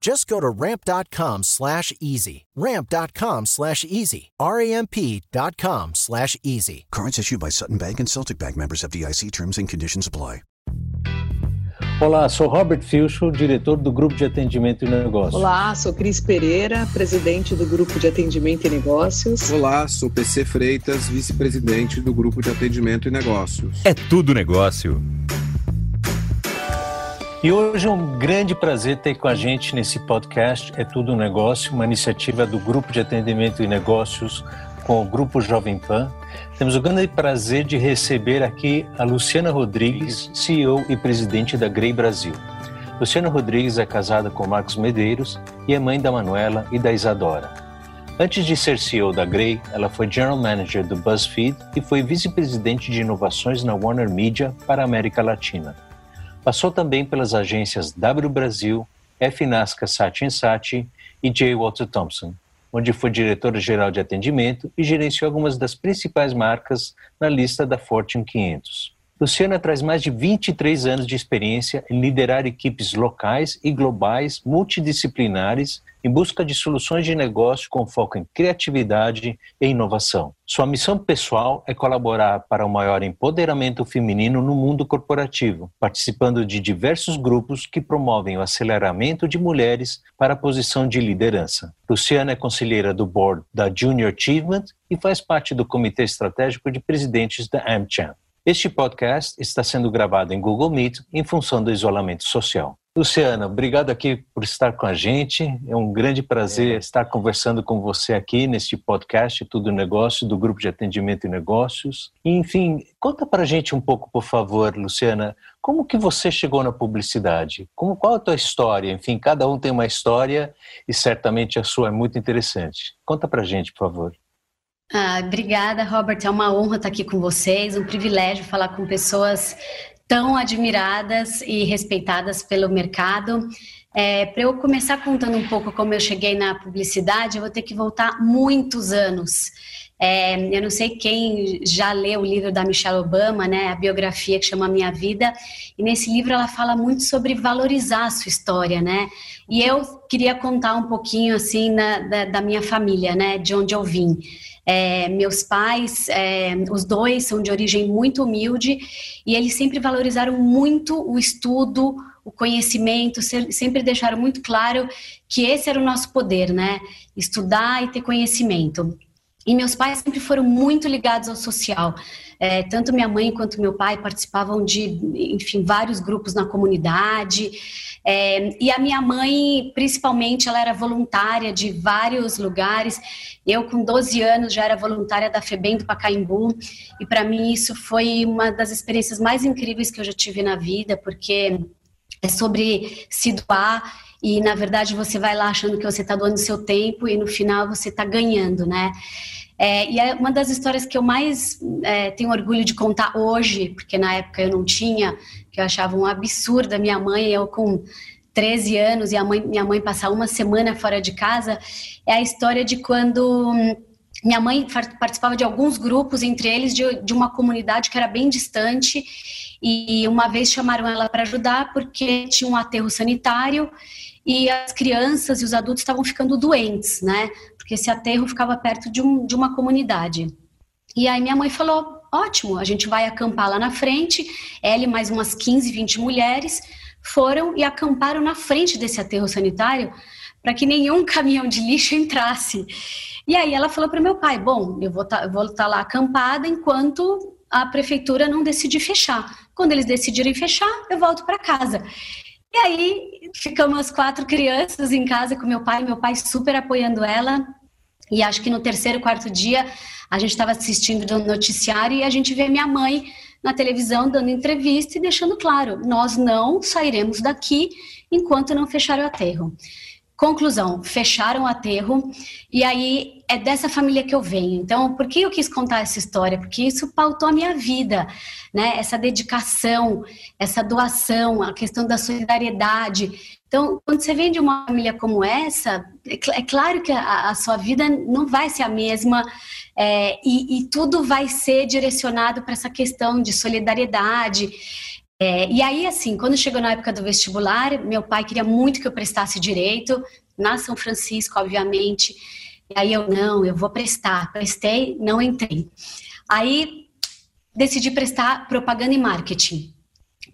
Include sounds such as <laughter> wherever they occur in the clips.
Just go to ramp.com slash easy. Ramp.com slash easy. R-A-M-P.com slash easy. Cards issued by Sutton Bank and Celtic Bank members of DIC terms and conditions apply. Olá, sou Robert Filcho, diretor do Grupo de Atendimento e Negócios. Olá, sou Cris Pereira, presidente do Grupo de Atendimento e Negócios. Olá, sou PC Freitas, vice-presidente do Grupo de Atendimento e Negócios. É tudo negócio. E hoje é um grande prazer ter com a gente nesse podcast É Tudo Negócio, uma iniciativa do Grupo de Atendimento e Negócios com o Grupo Jovem Pan. Temos o grande prazer de receber aqui a Luciana Rodrigues, CEO e presidente da Grey Brasil. Luciana Rodrigues é casada com Marcos Medeiros e é mãe da Manuela e da Isadora. Antes de ser CEO da Grey, ela foi General Manager do BuzzFeed e foi vice-presidente de inovações na Warner Media para a América Latina. Passou também pelas agências W Brasil, F Nasca Saatchi Saatchi e J. Walter Thompson, onde foi diretora-geral de atendimento e gerenciou algumas das principais marcas na lista da Fortune 500. Luciana traz mais de 23 anos de experiência em liderar equipes locais e globais multidisciplinares em busca de soluções de negócio com foco em criatividade e inovação. Sua missão pessoal é colaborar para o maior empoderamento feminino no mundo corporativo, participando de diversos grupos que promovem o aceleramento de mulheres para a posição de liderança. Luciana é conselheira do board da Junior Achievement e faz parte do comitê estratégico de presidentes da AmCham. Este podcast está sendo gravado em Google Meet em função do isolamento social. Luciana, obrigado aqui por estar com a gente. É um grande prazer é. estar conversando com você aqui neste podcast Tudo Negócio do Grupo de Atendimento e Negócios. E, enfim, conta para a gente um pouco, por favor, Luciana, como que você chegou na publicidade? Como qual a tua história? Enfim, cada um tem uma história e certamente a sua é muito interessante. Conta para a gente, por favor. Ah, obrigada, Robert. É uma honra estar aqui com vocês, um privilégio falar com pessoas tão admiradas e respeitadas pelo mercado. É, Para eu começar contando um pouco como eu cheguei na publicidade, eu vou ter que voltar muitos anos. É, eu não sei quem já leu o livro da Michelle Obama, né, a biografia que chama Minha Vida, e nesse livro ela fala muito sobre valorizar a sua história, né? E eu queria contar um pouquinho assim na, da, da minha família, né, de onde eu vim. É, meus pais, é, os dois são de origem muito humilde e eles sempre valorizaram muito o estudo, o conhecimento, sempre deixaram muito claro que esse era o nosso poder, né? Estudar e ter conhecimento. E meus pais sempre foram muito ligados ao social. É, tanto minha mãe quanto meu pai participavam de, enfim, vários grupos na comunidade. É, e a minha mãe, principalmente, ela era voluntária de vários lugares. Eu, com 12 anos, já era voluntária da FEBEM do Pacaembu. E para mim isso foi uma das experiências mais incríveis que eu já tive na vida, porque é sobre se doar e na verdade você vai lá achando que você está doando seu tempo e no final você está ganhando, né? É, e é uma das histórias que eu mais é, tenho orgulho de contar hoje, porque na época eu não tinha, que eu achava um absurdo a minha mãe, eu com 13 anos e a mãe, minha mãe passar uma semana fora de casa, é a história de quando hum, minha mãe participava de alguns grupos, entre eles de, de uma comunidade que era bem distante, e uma vez chamaram ela para ajudar porque tinha um aterro sanitário e as crianças e os adultos estavam ficando doentes, né? Porque esse aterro ficava perto de, um, de uma comunidade. E aí minha mãe falou: ótimo, a gente vai acampar lá na frente. Ela e mais umas 15, 20 mulheres foram e acamparam na frente desse aterro sanitário para que nenhum <laughs> caminhão de lixo entrasse. E aí ela falou para meu pai: bom, eu vou estar tá, tá lá acampada enquanto a prefeitura não decidir fechar. Quando eles decidirem fechar, eu volto para casa. E aí ficamos as quatro crianças em casa com meu pai, meu pai super apoiando ela. E acho que no terceiro, quarto dia, a gente estava assistindo o noticiário e a gente vê minha mãe na televisão dando entrevista e deixando claro: nós não sairemos daqui enquanto não fechar o aterro. Conclusão, fecharam o aterro e aí é dessa família que eu venho. Então, por que eu quis contar essa história? Porque isso pautou a minha vida, né? Essa dedicação, essa doação, a questão da solidariedade. Então, quando você vem de uma família como essa, é, é claro que a, a, sua vida não vai ser a mesma é, e, e tudo vai ser direcionado para essa questão de solidariedade. É, e aí, assim, quando chegou na época do vestibular, meu pai queria muito que eu prestasse direito, na São Francisco, obviamente. E aí eu, não, eu vou prestar. Prestei, não entrei. Aí decidi prestar propaganda e marketing.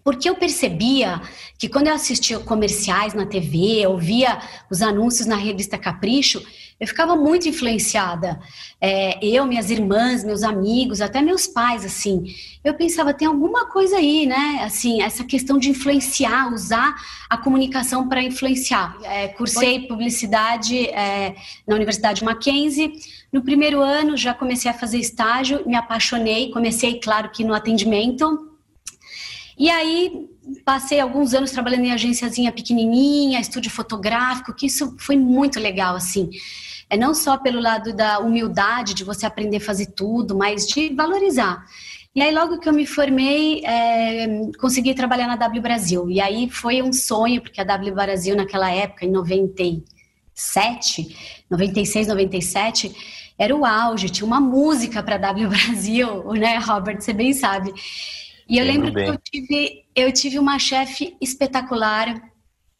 Porque eu percebia que quando eu assistia comerciais na TV, ouvia os anúncios na revista Capricho, eu ficava muito influenciada. É, eu, minhas irmãs, meus amigos, até meus pais, assim. Eu pensava, tem alguma coisa aí, né? Assim, essa questão de influenciar, usar a comunicação para influenciar. É, cursei publicidade é, na Universidade Mackenzie. No primeiro ano, já comecei a fazer estágio, me apaixonei. Comecei, claro, que no atendimento. E aí, passei alguns anos trabalhando em agênciazinha pequenininha, estúdio fotográfico, que isso foi muito legal, assim é não só pelo lado da humildade, de você aprender a fazer tudo, mas de valorizar. E aí, logo que eu me formei, é, consegui trabalhar na W Brasil. E aí foi um sonho, porque a W Brasil, naquela época, em 97, 96, 97, era o auge, tinha uma música para W Brasil, <laughs> né, Robert? Você bem sabe. E eu lembro que eu tive, eu tive uma chefe espetacular,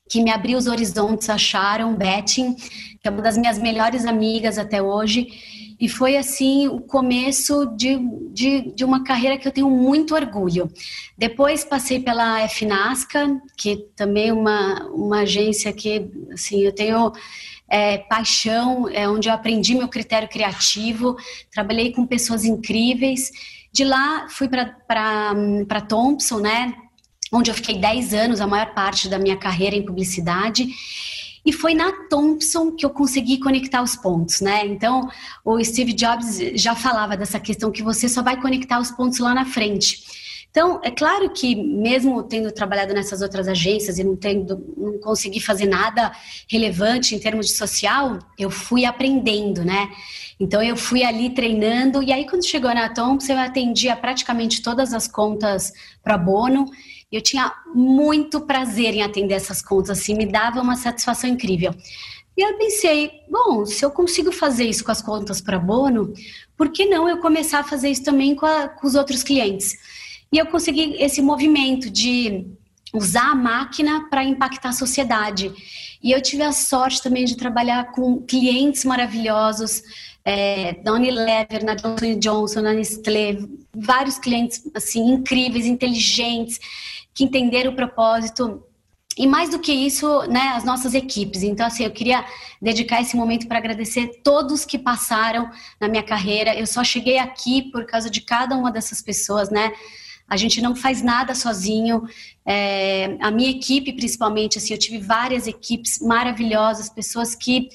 que me abriu os horizontes, acharam, Betty, que é uma das minhas melhores amigas até hoje. E foi assim o começo de, de, de, uma carreira que eu tenho muito orgulho. Depois passei pela FNASCA, que também é uma, uma agência que assim, eu tenho é, paixão, é onde eu aprendi meu critério criativo, trabalhei com pessoas incríveis. De lá fui para Thompson, né? Onde eu fiquei 10 anos, a maior parte da minha carreira em publicidade. E foi na Thompson que eu consegui conectar os pontos, né? Então, o Steve Jobs já falava dessa questão que você só vai conectar os pontos lá na frente. Então, é claro que mesmo tendo trabalhado nessas outras agências e não tendo, não consegui fazer nada relevante em termos de social, eu fui aprendendo, né? Então eu fui ali treinando e aí quando chegou na Thompson eu atendia praticamente todas as contas para bono eu tinha muito prazer em atender essas contas, assim, me dava uma satisfação incrível. E eu pensei, bom, se eu consigo fazer isso com as contas para bono, por que não eu começar a fazer isso também com, a, com os outros clientes? E eu consegui esse movimento de usar a máquina para impactar a sociedade. E eu tive a sorte também de trabalhar com clientes maravilhosos, é, da Unilever, na Johnson Johnson, na Nestlé, vários clientes assim incríveis, inteligentes, que entenderam o propósito. E mais do que isso, né, as nossas equipes. Então, assim, eu queria dedicar esse momento para agradecer todos que passaram na minha carreira. Eu só cheguei aqui por causa de cada uma dessas pessoas, né? A gente não faz nada sozinho. É, a minha equipe, principalmente, assim, eu tive várias equipes maravilhosas, pessoas que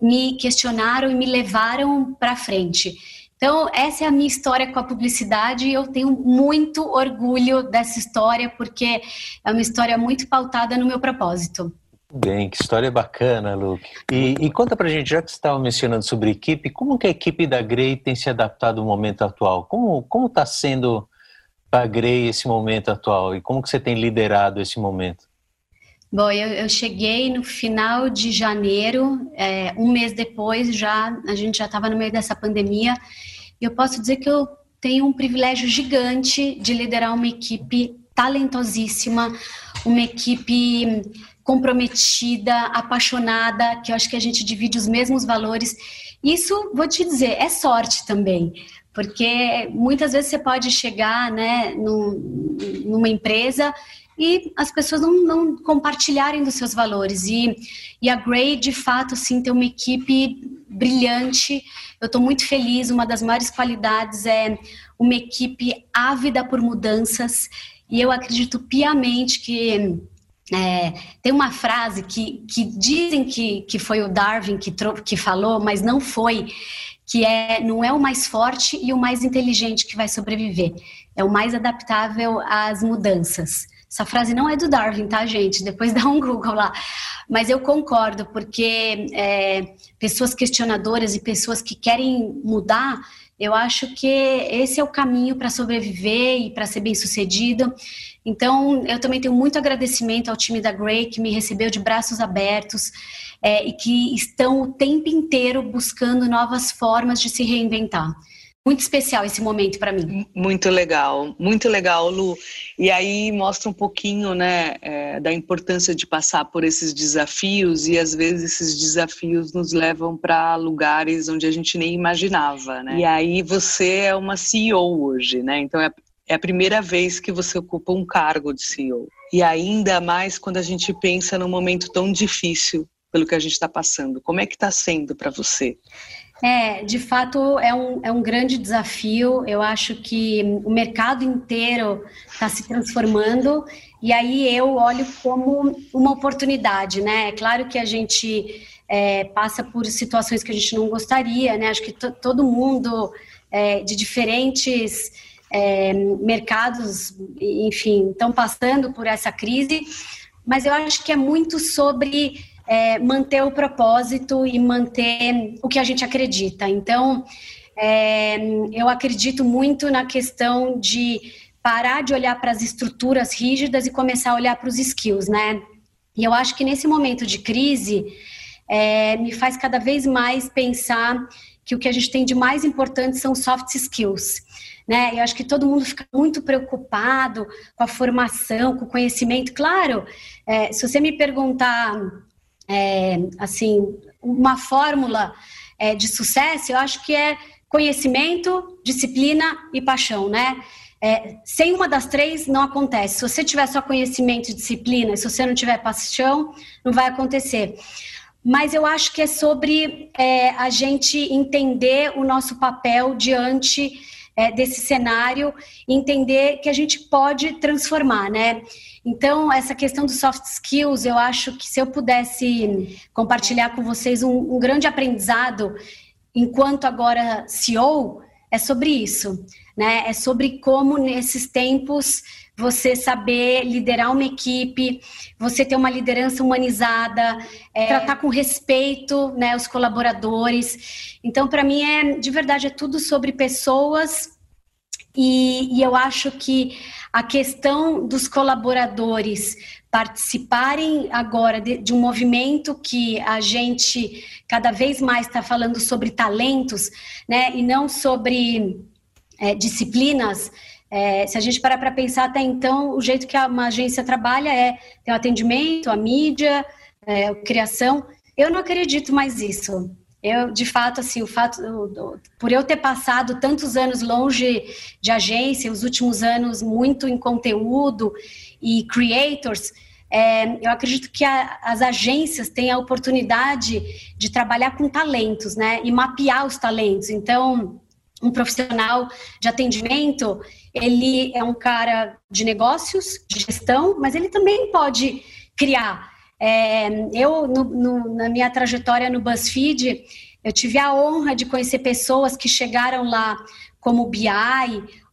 me questionaram e me levaram para frente. Então, essa é a minha história com a publicidade e eu tenho muito orgulho dessa história, porque é uma história muito pautada no meu propósito. Bem, que história bacana, Luke. E, e conta pra gente, já que você estava mencionando sobre equipe, como que a equipe da Grey tem se adaptado ao momento atual? Como está sendo Grey esse momento atual? E como que você tem liderado esse momento? Bom, eu, eu, cheguei no final de janeiro, é, um mês depois já a gente já estava no meio dessa pandemia e eu posso dizer que eu tenho um privilégio gigante de liderar uma equipe talentosíssima, uma equipe comprometida, apaixonada, que eu acho que a gente divide os mesmos valores. Isso, vou te dizer, é sorte também, porque muitas vezes você pode chegar né, num, numa empresa e as pessoas não, não, compartilharem dos seus valores. E, e a Grey, de fato, assim, tem uma equipe brilhante. Eu estou muito feliz. Uma das maiores qualidades é uma equipe ávida por mudanças. e eu acredito piamente que é, tem uma frase que, que dizem que, que foi o Darwin que, que falou, mas não foi, que é não é o mais forte e o mais inteligente que vai sobreviver, é o mais adaptável às mudanças. Essa frase não é do Darwin, tá, gente? Depois dá um Google lá. Mas eu concordo, porque é, pessoas questionadoras e pessoas que querem mudar, eu acho que esse é o caminho para sobreviver e para ser bem sucedido. Então, eu também tenho muito agradecimento ao time da Grey, que me recebeu de braços abertos é, e que estão o tempo inteiro buscando novas formas de se reinventar. Muito especial esse momento para mim. Muito legal, muito legal, Lu. E aí mostra um pouquinho, né, é, da importância de passar por esses desafios e às vezes esses desafios nos levam para lugares onde a gente nem imaginava, né? E aí você é uma CEO hoje, né? Então é é a primeira vez que você ocupa um cargo de CEO. E ainda mais quando a gente pensa num momento tão difícil pelo que a gente está passando. Como é que está sendo para você? É, de fato, é um, é um grande desafio. Eu acho que o mercado inteiro está se transformando e aí eu olho como uma oportunidade, né? É claro que a gente é, passa por situações que a gente não gostaria, né? Acho que todo mundo é, de diferentes é, mercados, enfim, estão passando por essa crise, mas eu acho que é muito sobre é, manter o propósito e manter o que a gente acredita. Então, é, eu acredito muito na questão de parar de olhar para as estruturas rígidas e começar a olhar para os skills, né? E eu acho que nesse momento de crise, é, me faz cada vez mais pensar que o que a gente tem de mais importante são soft skills né? Eu acho que todo mundo fica muito preocupado com a formação, com o conhecimento. Claro, é, se você me perguntar, é, assim, uma fórmula é, de sucesso, eu acho que é conhecimento, disciplina e paixão, né? É, sem uma das três não acontece. Se você tiver só conhecimento e disciplina, se você não tiver paixão, não vai acontecer. Mas eu acho que é sobre é, a gente entender o nosso papel diante é, desse cenário e entender que a gente pode transformar, né? Então, essa questão dos soft skills, eu acho que se eu pudesse compartilhar com vocês um, um grande aprendizado, enquanto agora CEO, é sobre isso, né? É sobre como nesses tempos você saber liderar uma equipe, você ter uma liderança humanizada, é, tratar com respeito né, os colaboradores. Então, para mim, é de verdade, é tudo sobre pessoas. E, e eu acho que a questão dos colaboradores participarem agora de, de, um movimento que a gente cada vez mais está falando sobre talentos, né, e não sobre é, disciplinas, é, se a gente parar para pensar até então, o jeito que uma agência trabalha é ter o atendimento, a mídia, é, a criação. Eu não acredito mais isso. Eu, de fato, assim, o fato, por eu ter passado tantos anos longe de agência, os últimos anos muito em conteúdo e creators, é, eu acredito que a, as agências têm a oportunidade de trabalhar com talentos, né, e mapear os talentos. Então, um profissional de atendimento, ele é um cara de negócios, de gestão, mas ele também pode criar. É, eu, no, no, na minha trajetória no BuzzFeed, eu tive a honra de conhecer pessoas que chegaram lá como BI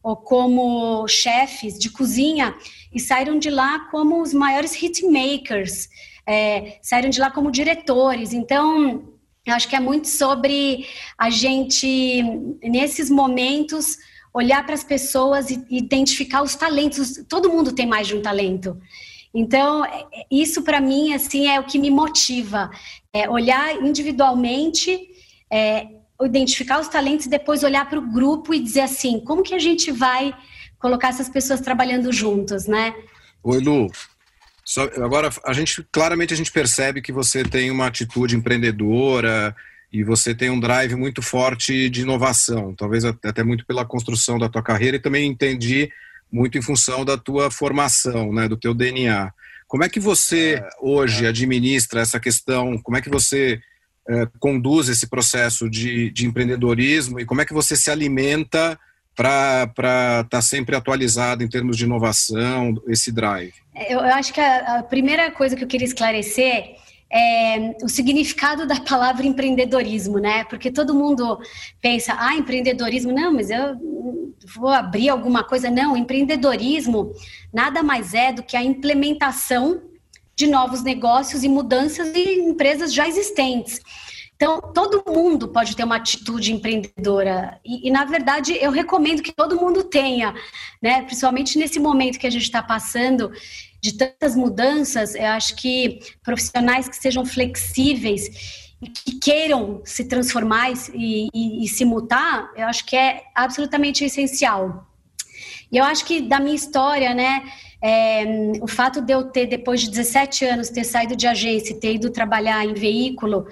ou como chefes de cozinha e saíram de lá como os maiores hitmakers, é, saíram de lá como diretores. Então, eu acho que é muito sobre a gente, nesses momentos, olhar para as pessoas e identificar os talentos. Todo mundo tem mais de um talento. Então, isso para mim, assim, é o que me motiva. É olhar individualmente, é, identificar os talentos e depois olhar para o grupo e dizer assim, como que a gente vai colocar essas pessoas trabalhando juntos, né? Oi, Lu. Só, agora, a gente claramente a gente percebe que você tem uma atitude empreendedora e você tem um drive muito forte de inovação, talvez até muito pela construção da tua carreira e também entendi muito em função da tua formação, né, do teu DNA. Como é que você hoje administra essa questão? Como é que você é, conduz esse processo de, de empreendedorismo e como é que você se alimenta para estar tá sempre atualizado em termos de inovação, esse drive? Eu, eu acho que a, a, primeira coisa que eu queria esclarecer é o significado da palavra empreendedorismo, né? Porque todo mundo pensa, ah, empreendedorismo, não, mas eu vou abrir alguma coisa. Não, empreendedorismo nada mais é do que a implementação de novos negócios e mudanças em empresas já existentes. Então, todo mundo pode ter uma atitude empreendedora. E, e, na verdade, eu recomendo que todo mundo tenha, né? Principalmente nesse momento que a gente está passando de tantas mudanças, eu acho que profissionais que sejam flexíveis e que queiram se transformar e, e, e se mutar, eu acho que é absolutamente essencial. E eu acho que da minha história, né? É, o fato de eu ter, depois de 17 anos, ter saído de agência e ter ido trabalhar em veículo,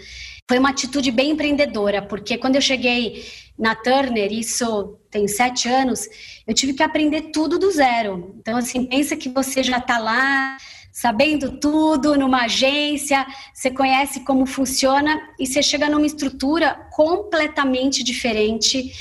foi uma atitude bem empreendedora, porque quando eu cheguei na Turner, isso tem sete anos, eu tive que aprender tudo do zero. Então, assim, pensa que você já está lá, sabendo tudo numa agência, você conhece como funciona e você chega numa estrutura completamente diferente,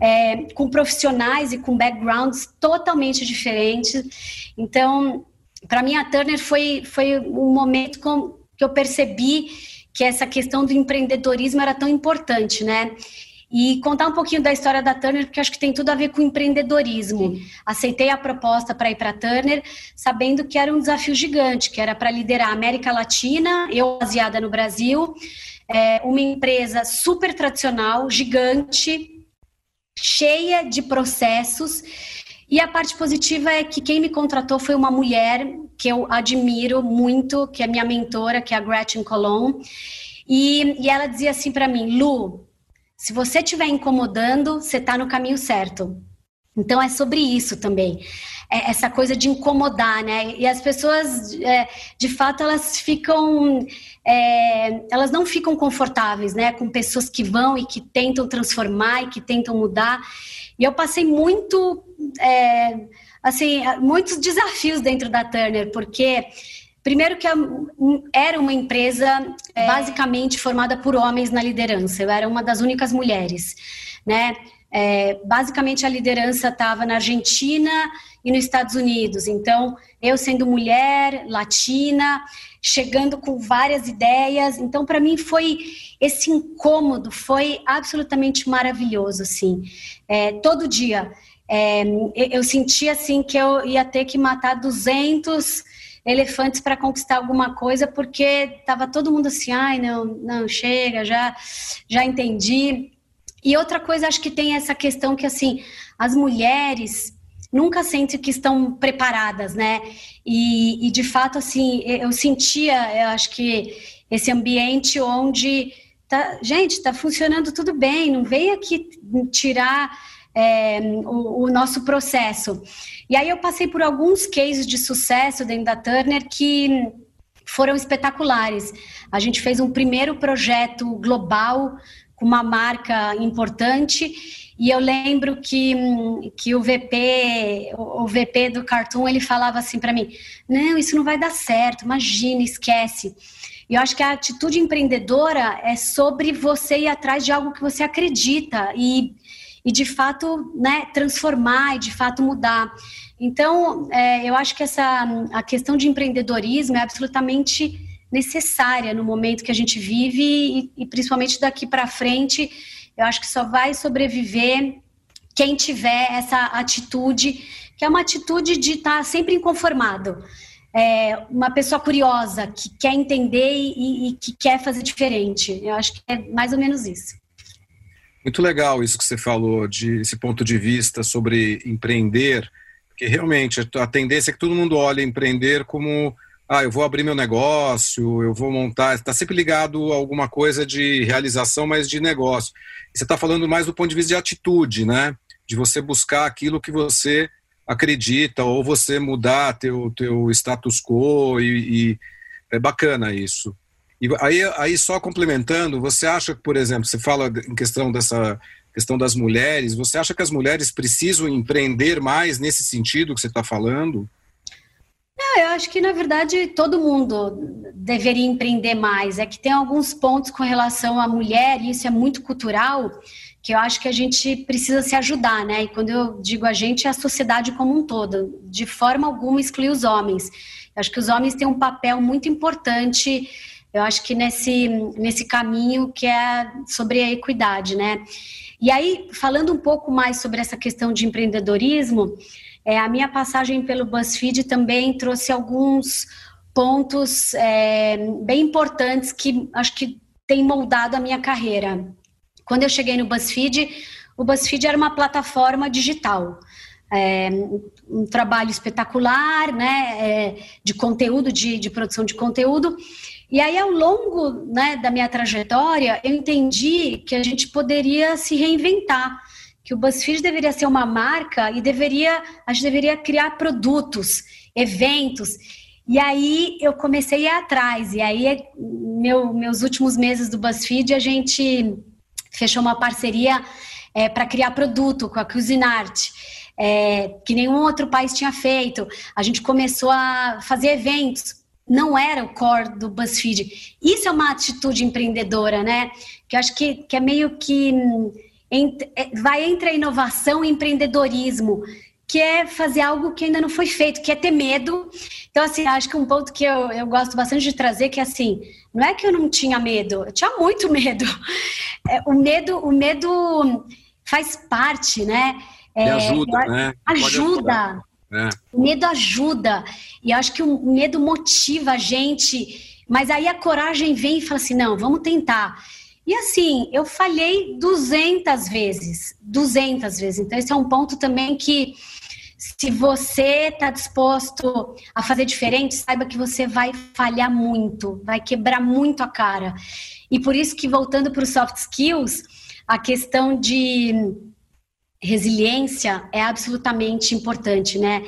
é, com profissionais e com backgrounds totalmente diferentes. Então, para mim, a Turner foi, foi um momento com, que eu percebi que essa questão do empreendedorismo era tão importante, né? E contar um pouquinho da história da Turner, porque acho que tem tudo a ver com empreendedorismo. Sim. Aceitei a proposta para ir para a Turner, sabendo que era um desafio gigante, que era para liderar a América Latina, eu baseada no Brasil, é, uma empresa super tradicional, gigante, cheia de processos. E a parte positiva é que quem me contratou foi uma mulher que eu admiro muito, que é minha mentora, que é a Gretchen Colon. E, e ela dizia assim para mim, Lu, se você estiver incomodando, você está no caminho certo. Então é sobre isso também, é essa coisa de incomodar, né? E as pessoas, é, de fato, elas ficam, é, elas não ficam confortáveis, né? Com pessoas que vão e que tentam transformar e que tentam mudar. E eu passei muito é, assim, muitos desafios dentro da Turner, porque primeiro que era uma empresa é. basicamente formada por homens na liderança. Eu era uma das únicas mulheres, né? É, basicamente a liderança estava na Argentina e nos Estados Unidos. Então, eu sendo mulher, latina, chegando com várias ideias. Então, para mim foi esse incômodo foi absolutamente maravilhoso, assim. É, todo dia é, eu sentia assim que eu ia ter que matar 200 elefantes para conquistar alguma coisa, porque estava todo mundo assim, ai, não, não, chega, já, já entendi. E outra coisa, acho que tem essa questão que, assim, as mulheres nunca sentem que estão preparadas, né? E, e de fato, assim, eu sentia, eu acho que esse ambiente onde, tá, gente, está funcionando tudo bem, não veio aqui tirar é, o, o, nosso processo. E aí eu passei por alguns cases de sucesso dentro da Turner que foram espetaculares. A gente fez um primeiro projeto global com uma marca importante e eu lembro que, que o VP, o VP do Cartoon, ele falava assim para mim: "Não, isso não vai dar certo, imagina, esquece". E eu acho que a atitude empreendedora é sobre você ir atrás de algo que você acredita e e de fato né, transformar e de fato mudar. Então, é, eu acho que essa a questão de empreendedorismo é absolutamente necessária no momento que a gente vive e, e principalmente daqui para frente. Eu acho que só vai sobreviver quem tiver essa atitude, que é uma atitude de estar tá sempre inconformado. É uma pessoa curiosa, que quer entender e, e que quer fazer diferente. Eu acho que é mais ou menos isso. Muito legal isso que você falou, de esse ponto de vista sobre empreender, porque realmente a tendência é que todo mundo olha empreender como ah, eu vou abrir meu negócio, eu vou montar, está sempre ligado a alguma coisa de realização, mas de negócio. E você está falando mais do ponto de vista de atitude, né? De você buscar aquilo que você acredita, ou você mudar teu, teu status quo, e, e é bacana isso. E aí, aí só complementando, você acha que, por exemplo, você fala em questão dessa questão das mulheres, você acha que as mulheres precisam empreender mais nesse sentido que você está falando? Ah, eu acho que na verdade todo mundo deveria empreender mais. É que tem alguns pontos com relação à mulher, e isso é muito cultural, que eu acho que a gente precisa se ajudar, né? E quando eu digo a gente, é a sociedade como um todo. De forma alguma excluir os homens. Eu acho que os homens têm um papel muito importante, eu acho que nesse, nesse caminho que é sobre a equidade, né? E aí, falando um pouco mais sobre essa questão de empreendedorismo, é, a minha passagem pelo BuzzFeed também trouxe alguns pontos é, bem importantes que acho que tem moldado a minha carreira. Quando eu cheguei no BuzzFeed, o BuzzFeed era uma plataforma digital. É, um trabalho espetacular, né, é, de conteúdo, de, de, produção de conteúdo. E aí, ao longo né, da minha trajetória, eu entendi que a gente poderia se reinventar, que o BuzzFeed deveria ser uma marca e deveria, a gente deveria criar produtos, eventos. E aí eu comecei a ir atrás. E aí, meu, meus últimos meses do BuzzFeed, a gente fechou uma parceria é, para criar produto com a Cuisinart. É, que nenhum outro país tinha feito. A gente começou a fazer eventos. Não era o core do BuzzFeed. Isso é uma atitude empreendedora, né? Que eu acho que, que é meio que é, vai entre a inovação e empreendedorismo, que é fazer algo que ainda não foi feito, que é ter medo. Então, assim, acho que um ponto que eu, eu gosto bastante de trazer, que é assim, não é que eu não tinha medo, eu tinha muito <laughs> medo. É, o medo, o medo faz parte, né? É, ajuda, né? Ajuda. É. O medo ajuda. E acho que o medo motiva a gente, mas aí a coragem vem e fala assim: não, vamos tentar. E assim, eu falhei 200 vezes, 200 vezes. Então, esse é um ponto também que, se você está disposto a fazer diferente, saiba que você vai falhar muito, vai quebrar muito a cara. E por isso que, voltando para os soft skills, a questão de resiliência é absolutamente importante, né?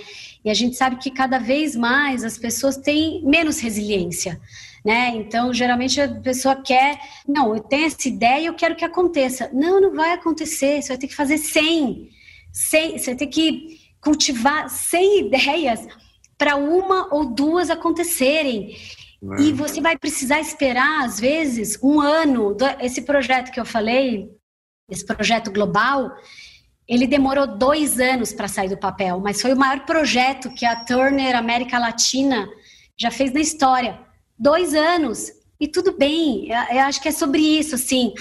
E a gente sabe que cada vez mais as pessoas têm menos resiliência né? Então, geralmente a pessoa quer, não, eu tenho essa ideia e eu quero que aconteça. Não, não vai acontecer, você vai ter que fazer 100. 100 você vai ter que cultivar 100 ideias para uma ou duas acontecerem. É. E você vai precisar esperar, às vezes, um ano. Esse projeto que eu falei, esse projeto global, ele demorou dois anos para sair do papel, mas foi o maior projeto que a Turner América Latina já fez na história dois anos e tudo bem. Eu acho que é sobre isso, assim.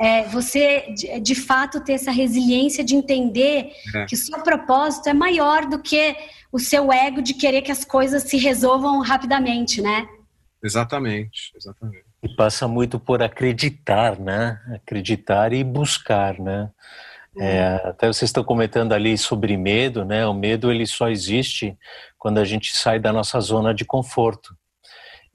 É, você de, de, fato ter essa resiliência de entender é. que o seu propósito é maior do que o seu ego de querer que as coisas se resolvam rapidamente, né? Exatamente, exatamente. E passa muito por acreditar, né? Acreditar e buscar, né? É, até vocês estão comentando ali sobre medo, né? O medo ele só existe quando a gente sai da nossa zona de conforto.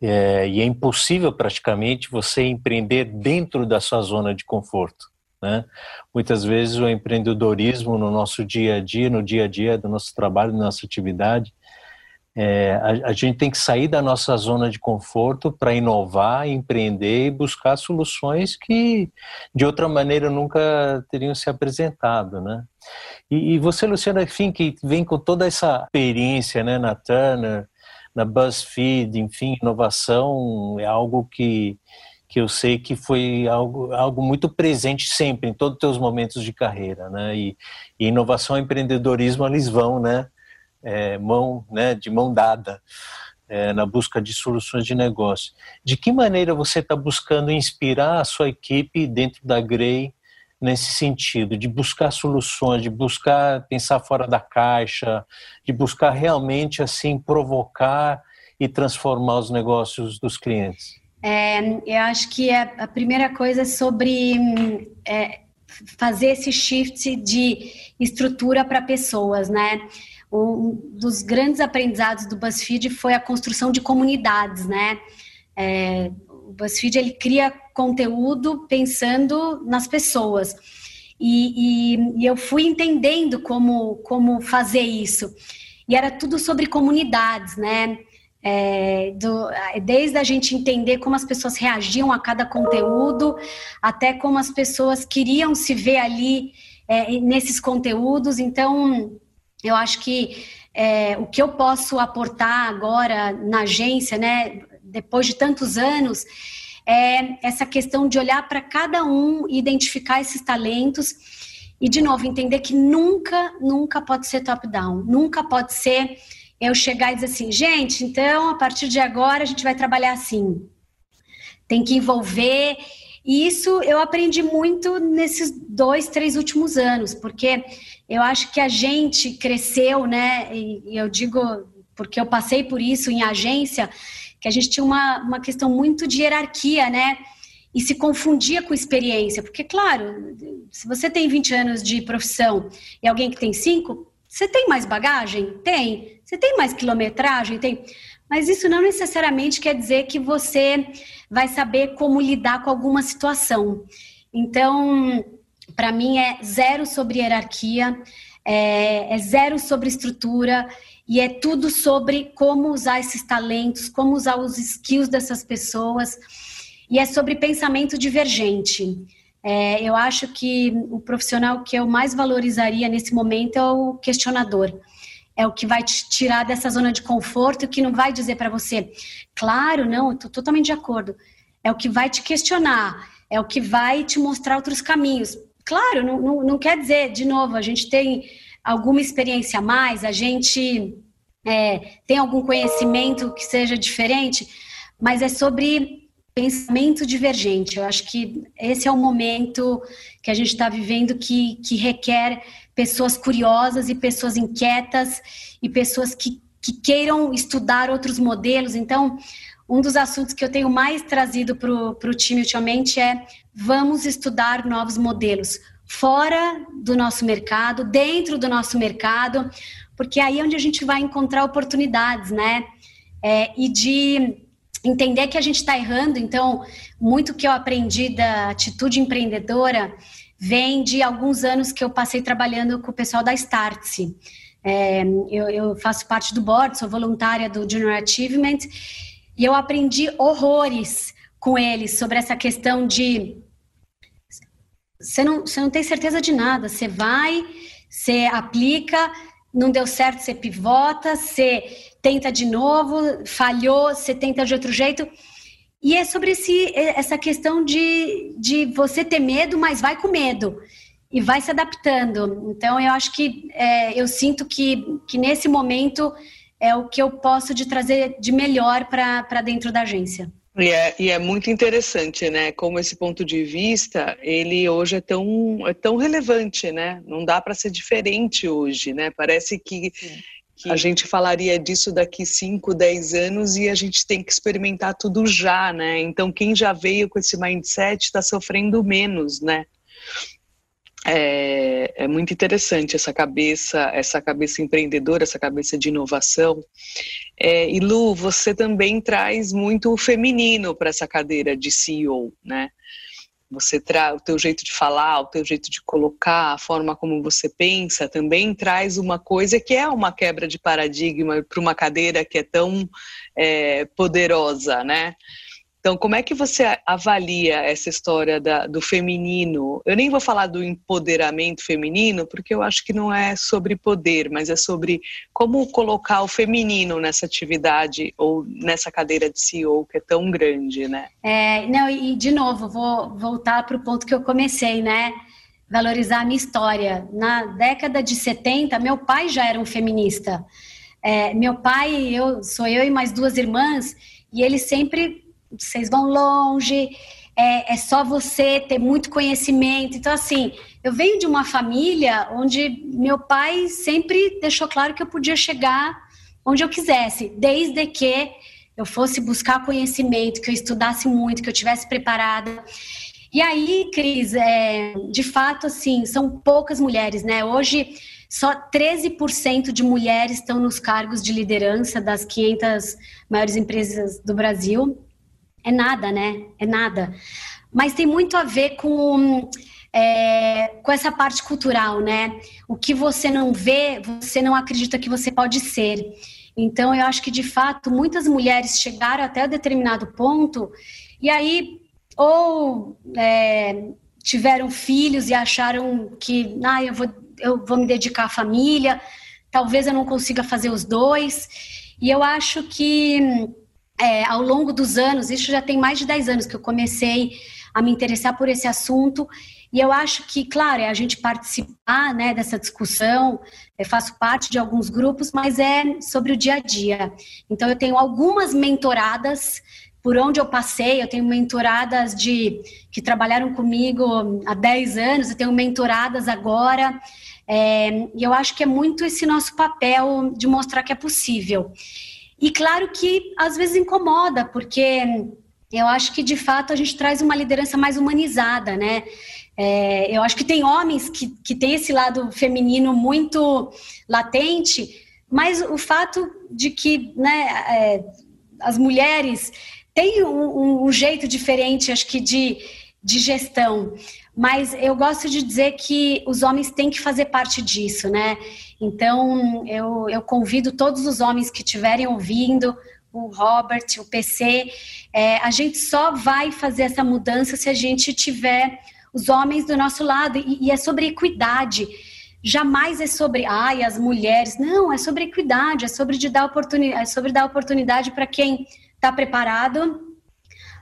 É, e é impossível praticamente você empreender dentro da sua zona de conforto. Né? Muitas vezes o empreendedorismo no nosso dia a dia, no dia a dia do nosso trabalho, da nossa atividade, é, a, a, gente tem que sair da nossa zona de conforto para inovar, empreender e buscar soluções que de outra maneira nunca teriam se apresentado, né? E, e você, Luciana, enfim, que vem com toda essa experiência, né, na Turner, na BuzzFeed, enfim, inovação é algo que, que eu sei que foi algo, algo muito presente sempre, em todos os teus momentos de carreira, né? E, e inovação e empreendedorismo, eles vão, né? É, mão, né? De mão dada. É, na busca de soluções de negócio. De que maneira você está buscando inspirar a sua equipe dentro da Grey nesse sentido, de buscar soluções, de buscar pensar fora da caixa, de buscar realmente assim provocar e transformar os negócios dos clientes? É, eu acho que a, a primeira coisa é sobre é, fazer esse shift de estrutura para pessoas, né? Um dos grandes aprendizados do BuzzFeed foi a construção de comunidades, né? É, o BuzzFeed ele cria conteúdo pensando nas pessoas. E, e, e, eu fui entendendo como, como fazer isso. E era tudo sobre comunidades, né? É, do, desde a gente entender como as pessoas reagiam a cada conteúdo, até como as pessoas queriam se ver ali é, nesses conteúdos. Então, eu acho que é, o que eu posso aportar agora na agência, né, depois de tantos anos, é essa questão de olhar para cada um e identificar esses talentos e, de novo, entender que nunca, nunca pode ser top-down, nunca pode ser eu chegar e dizer assim, gente, então a partir de agora a gente vai trabalhar assim. Tem que envolver. E isso eu aprendi muito nesses dois, três últimos anos, porque eu acho que a gente cresceu, né? E eu digo porque eu passei por isso em agência, que a gente tinha uma, uma questão muito de hierarquia, né? E se confundia com experiência, porque, claro, se você tem 20 anos de profissão e alguém que tem 5, você tem mais bagagem? Tem. Você tem mais quilometragem? Tem. Mas isso não necessariamente quer dizer que você vai saber como lidar com alguma situação. Então, para mim, é zero sobre hierarquia, é, é zero sobre estrutura e é tudo sobre como usar esses talentos, como usar os skills dessas pessoas, e é sobre pensamento divergente. É, eu acho que o profissional que eu mais valorizaria nesse momento é o questionador. É o que vai te tirar dessa zona de conforto, que não vai dizer para você, claro, não, estou totalmente de acordo. É o que vai te questionar, é o que vai te mostrar outros caminhos. Claro, não, não, não quer dizer, de novo, a gente tem alguma experiência a mais, a gente é, tem algum conhecimento que seja diferente, mas é sobre pensamento divergente. Eu acho que esse é o momento que a gente está vivendo que, que requer pessoas curiosas e pessoas inquietas e pessoas que, que queiram estudar outros modelos. Então, um dos assuntos que eu tenho mais trazido para o time ultimamente é vamos estudar novos modelos fora do nosso mercado, dentro do nosso mercado, porque aí é onde a gente vai encontrar oportunidades, né? É, e de entender que a gente está errando. Então, muito que eu aprendi da atitude empreendedora vem de alguns anos que eu passei trabalhando com o pessoal da Startse. É, eu, eu, faço parte do board, sou voluntária do Junior Achievement, e eu aprendi horrores com eles sobre essa questão de você não, você não tem certeza de nada. Você vai, você aplica, não deu certo, você pivota, você tenta de novo, falhou, você tenta de outro jeito. E é sobre esse, essa questão de, de você ter medo, mas vai com medo e vai se adaptando. Então, eu acho que é, eu sinto que, que nesse momento é o que eu posso de trazer de melhor para dentro da agência. E é, e é, muito interessante, né? Como esse ponto de vista, ele hoje é tão, é tão relevante, né? Não dá para ser diferente hoje, né? Parece que, que, a gente falaria disso daqui 5, 10 anos e a gente tem que experimentar tudo já, né? Então, quem já veio com esse mindset está sofrendo menos, né? É, é, muito interessante essa cabeça, essa cabeça empreendedora, essa cabeça de inovação. É, e Lu, você também traz muito o feminino para essa cadeira de CEO, né? Você traz o teu jeito de falar, o teu jeito de colocar, a forma como você pensa, também traz uma coisa que é uma quebra de paradigma para uma cadeira que é tão é, poderosa, né? Então, como é que você avalia essa história da, do feminino? Eu nem vou falar do empoderamento feminino, porque eu acho que não é sobre poder, mas é sobre como colocar o feminino nessa atividade ou nessa cadeira de CEO que é tão grande, né? É, não, e de novo, vou voltar para o ponto que eu comecei, né? Valorizar a minha história. Na década de 70, meu pai já era um feminista. É, meu pai, eu sou eu e mais duas irmãs, e ele sempre vocês vão longe, é, é, só você ter muito conhecimento. Então, assim, eu venho de uma família onde meu pai sempre deixou claro que eu podia chegar onde eu quisesse, desde que eu fosse buscar conhecimento, que eu estudasse muito, que eu tivesse preparada. E aí, Cris, é, de fato, assim, são poucas mulheres, né? Hoje, só 13% de mulheres estão nos cargos de liderança das 500 maiores empresas do Brasil é nada, né? É nada. Mas tem muito a ver com, é, com essa parte cultural, né? O que você não vê, você não acredita que você pode ser. Então, eu acho que, de fato, muitas mulheres chegaram até um determinado ponto e aí, ou é, tiveram filhos e acharam que, ah, eu vou, eu vou me dedicar à família, talvez eu não consiga fazer os dois. E eu acho que é, ao longo dos anos, isso já tem mais de 10 anos que eu comecei a me interessar por esse assunto. E eu acho que, claro, é a gente participar né, dessa discussão, eu faço parte de alguns grupos, mas é sobre o dia a dia. Então, eu tenho algumas mentoradas por onde eu passei, eu tenho mentoradas de que trabalharam comigo há 10 anos, eu tenho mentoradas agora, é, e eu acho que é muito esse nosso papel de mostrar que é possível. E claro que às vezes incomoda, porque eu acho que de fato a gente traz uma liderança mais humanizada, né? É, eu acho que tem homens que, que têm esse lado feminino muito latente, mas o fato de que né, é, as mulheres têm um, um, jeito diferente, acho que, de, de gestão. Mas eu gosto de dizer que os homens têm que fazer parte disso, né? Então, eu, eu convido todos os homens que estiverem ouvindo, o Robert, o PC, é, a gente só vai fazer essa mudança se a gente tiver os homens do nosso lado, e, e é sobre equidade. Jamais é sobre, ai, as mulheres. Não, é sobre equidade, é sobre, de dar, oportunidade, é sobre dar oportunidade para quem está preparado,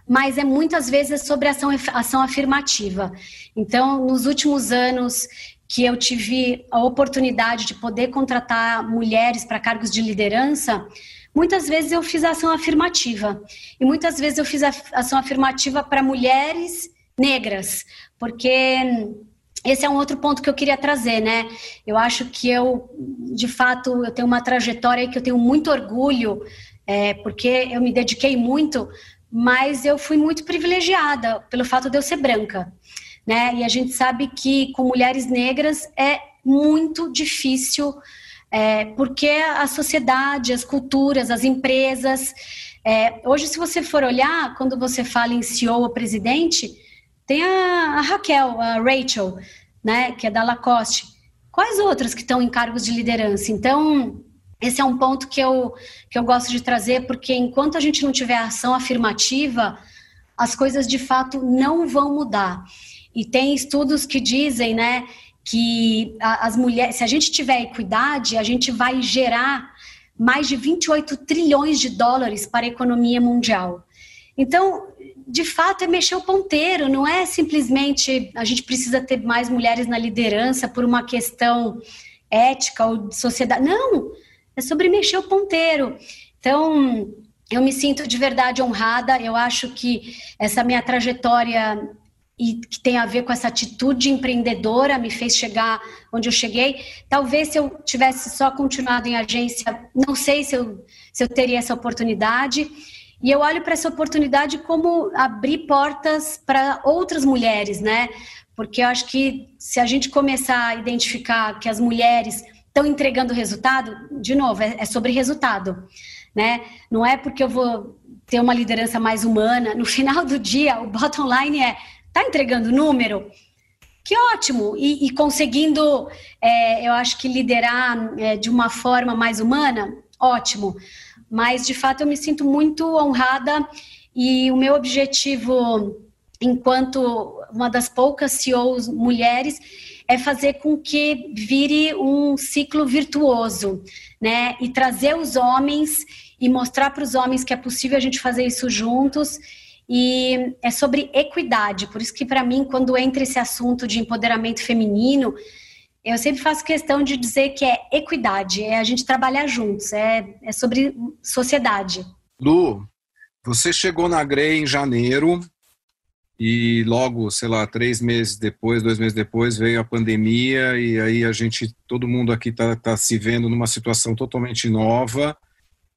mas é muitas vezes sobre ação, ação afirmativa. Então, nos últimos anos que eu tive a oportunidade de poder contratar mulheres para cargos de liderança, muitas vezes eu fiz ação afirmativa. E muitas vezes eu fiz ação afirmativa para mulheres negras, porque esse é um outro ponto que eu queria trazer, né? Eu acho que eu, de fato, eu tenho uma trajetória que eu tenho muito orgulho, é, porque eu me dediquei muito, mas eu fui muito privilegiada pelo fato de eu ser branca né? E a gente sabe que com mulheres negras é muito difícil, é, porque a sociedade, as culturas, as empresas. É, hoje, se você for olhar, quando você fala em CEO ou presidente, tem a, a Raquel, a Rachel, né, que é da Lacoste. Quais outras que estão em cargos de liderança? Então, esse é um ponto que eu, que eu gosto de trazer, porque enquanto a gente não tiver ação afirmativa, as coisas de fato não vão mudar. E tem estudos que dizem, né, que as mulheres, se a gente tiver equidade, a gente vai gerar mais de 28 trilhões de dólares para a economia mundial. Então, de fato, é mexer o ponteiro, não é simplesmente a gente precisa ter mais mulheres na liderança por uma questão ética ou de sociedade. Não, é sobre mexer o ponteiro. Então, eu me sinto de verdade honrada. Eu acho que essa minha trajetória e que tem a ver com essa atitude empreendedora me fez chegar onde eu cheguei. Talvez se eu tivesse só continuado em agência, não sei se eu, se eu teria essa oportunidade. E eu olho para essa oportunidade como abrir portas para outras mulheres, né? Porque eu acho que se a gente começar a identificar que as mulheres estão entregando resultado, de novo, é, é sobre resultado, né? Não é porque eu vou ter uma liderança mais humana. No final do dia, o bottom line é Está entregando número? Que ótimo! E, e conseguindo, é, eu acho que liderar é, de uma forma mais humana? Ótimo! Mas, de fato, eu me sinto muito honrada e o meu objetivo, enquanto uma das poucas CEOs mulheres, é fazer com que vire um ciclo virtuoso, né? E trazer os homens e mostrar para os homens que é possível a gente fazer isso juntos e é sobre equidade. Por isso que para mim, quando entra esse assunto de empoderamento feminino, eu sempre faço questão de dizer que é equidade, é a gente trabalhar juntos, é, é sobre sociedade. Lu, você chegou na Grey em janeiro e logo, sei lá, três meses depois, dois meses depois, veio a pandemia e aí a gente, todo mundo aqui está tá se vendo numa situação totalmente nova.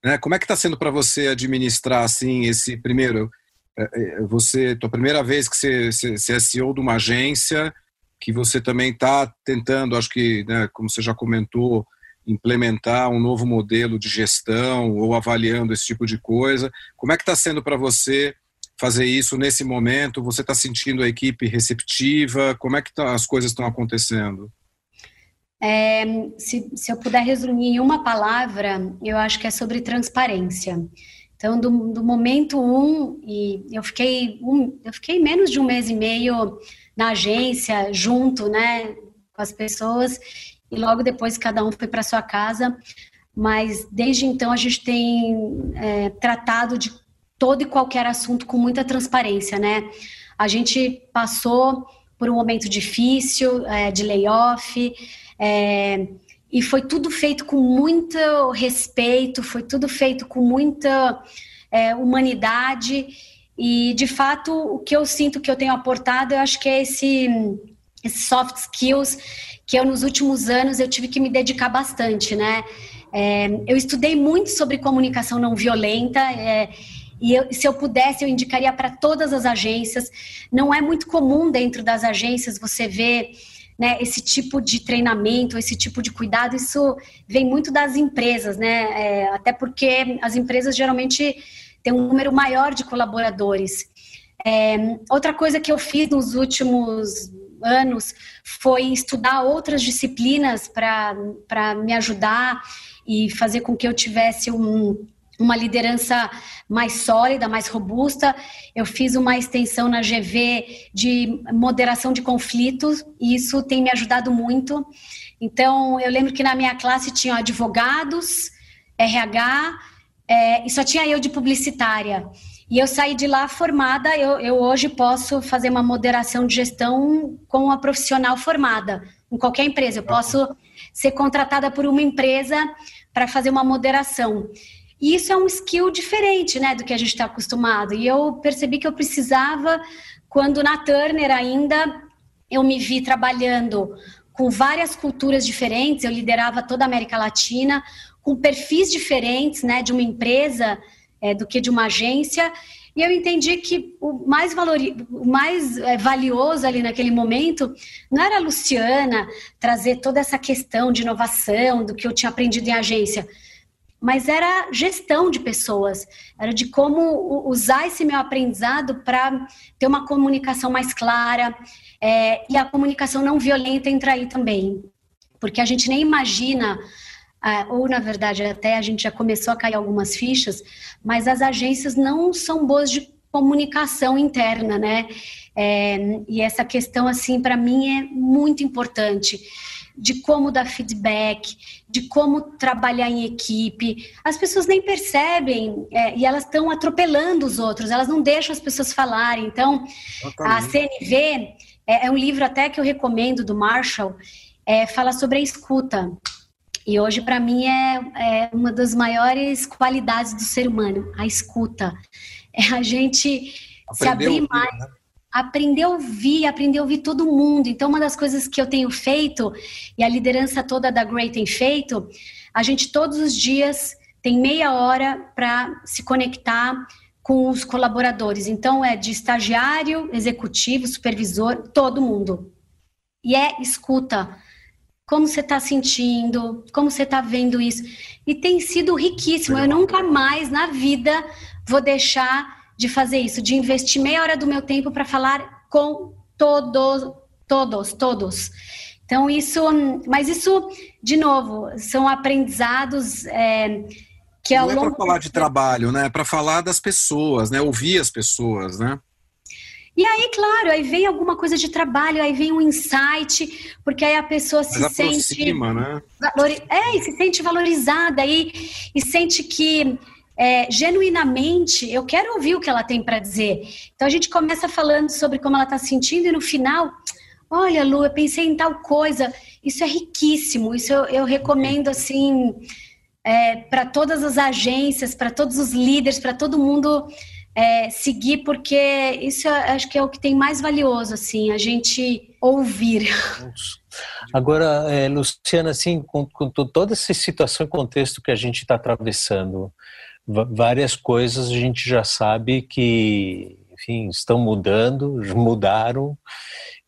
Né? Como é que está sendo para você administrar assim esse primeiro? É, é, você, tua primeira vez que você, você, é CEO de uma agência, que você também está tentando, acho que, né, como você já comentou, implementar um novo modelo de gestão ou avaliando esse tipo de coisa. Como é que está sendo para você fazer isso nesse momento? Você está sentindo a equipe receptiva? Como é que tá, as coisas estão acontecendo? É, se, se eu puder resumir em uma palavra, eu acho que é sobre transparência. Então, do, do momento um, e eu fiquei, um, eu fiquei menos de um mês e meio na agência, junto, né, com as pessoas, e logo depois cada um foi para sua casa. Mas desde então a gente tem é, tratado de todo e qualquer assunto com muita transparência, né? A gente passou por um momento difícil é, de layoff, é, e foi tudo feito com muito respeito, foi tudo feito com muita é, humanidade. E, de fato, o que eu sinto que eu tenho aportado, eu acho que é esse, esse soft skills que eu, nos últimos anos, eu tive que me dedicar bastante, né? É, eu estudei muito sobre comunicação não violenta, é, e eu, se eu pudesse, eu indicaria para todas as agências. Não é muito comum dentro das agências você ver né, esse tipo de treinamento, esse tipo de cuidado. Isso vem muito das empresas, né? É, até porque as empresas geralmente têm um número maior de colaboradores. É, outra coisa que eu fiz nos últimos anos foi estudar outras disciplinas para me ajudar e fazer com que eu tivesse um, uma liderança mais sólida, mais robusta. Eu fiz uma extensão na GV de moderação de conflitos e isso tem me ajudado muito. Então, eu lembro que na minha classe tinha advogados, RH, é, e só tinha eu de publicitária. E eu saí de lá formada, eu, eu hoje posso fazer uma moderação de gestão com uma profissional formada, em qualquer empresa. Eu posso ser contratada por uma empresa para fazer uma moderação. E isso é um skill diferente, né, do que a gente está acostumado. E eu percebi que eu precisava, quando na Turner ainda, eu me vi trabalhando com várias culturas diferentes, eu liderava toda a América Latina, com perfis diferentes, né, de uma empresa é, do que de uma agência. E eu entendi que o mais, valori o mais é, valioso ali naquele momento não era a Luciana trazer toda essa questão de inovação, do que eu tinha aprendido em agência, mas era gestão de pessoas, era de como usar esse meu aprendizado para ter uma comunicação mais clara é, e a comunicação não violenta entra aí também, porque a gente nem imagina ou na verdade até a gente já começou a cair algumas fichas, mas as agências não são boas de comunicação interna, né? É, e essa questão assim para mim é muito importante de como dar feedback, de como trabalhar em equipe. As pessoas nem percebem é, e elas estão atropelando os outros, elas não deixam as pessoas falarem. Então, a CNV é, é, um livro até que eu recomendo do Marshall, é, fala sobre a escuta. E hoje, para mim, é, é uma das maiores qualidades do ser humano, a escuta. É a gente Aprendeu se abrir mais. Né? Aprender a ouvir, aprender a ouvir todo mundo. Então, uma das coisas que eu tenho feito, e a liderança toda da Great tem feito, a gente todos os dias tem meia hora para se conectar com os colaboradores. Então, é de estagiário, executivo, supervisor, todo mundo. E é escuta. Como você está sentindo? Como você está vendo isso? E tem sido riquíssimo. Eu nunca mais na vida vou deixar de fazer isso, de investir meia hora do meu tempo para falar com todos, todos, todos. Então isso, mas isso, de novo, são aprendizados é, que ao Não longo é para falar de trabalho, né? É para falar das pessoas, né? Ouvir as pessoas, né? E aí, claro, aí vem alguma coisa de trabalho, aí vem um insight, porque aí a pessoa se Mas sente. Né? Valori... É, e se sente valorizada e, e sente que é, genuinamente, eu quero ouvir o que ela tem para dizer. Então a gente começa falando sobre como ela está sentindo e no final, olha, Lu, eu pensei em tal coisa. Isso é riquíssimo. Isso eu, eu recomendo assim é, para todas as agências, para todos os líderes, para todo mundo é, seguir, porque isso acho que é o que tem mais valioso, assim, a gente ouvir. Agora, é, Luciana, assim, com, com toda essa situação e contexto que a gente está atravessando, várias coisas a gente já sabe que, enfim, estão mudando, <laughs> mudaram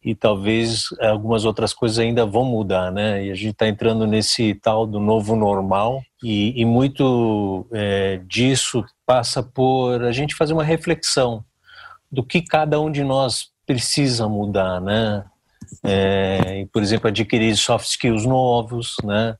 e talvez algumas outras coisas ainda vão mudar, né? E a gente está entrando nesse tal do novo normal e, e muito é, disso passa por a gente fazer uma reflexão do que cada um de nós precisa mudar, né? É, por exemplo, adquirir soft skills novos, né?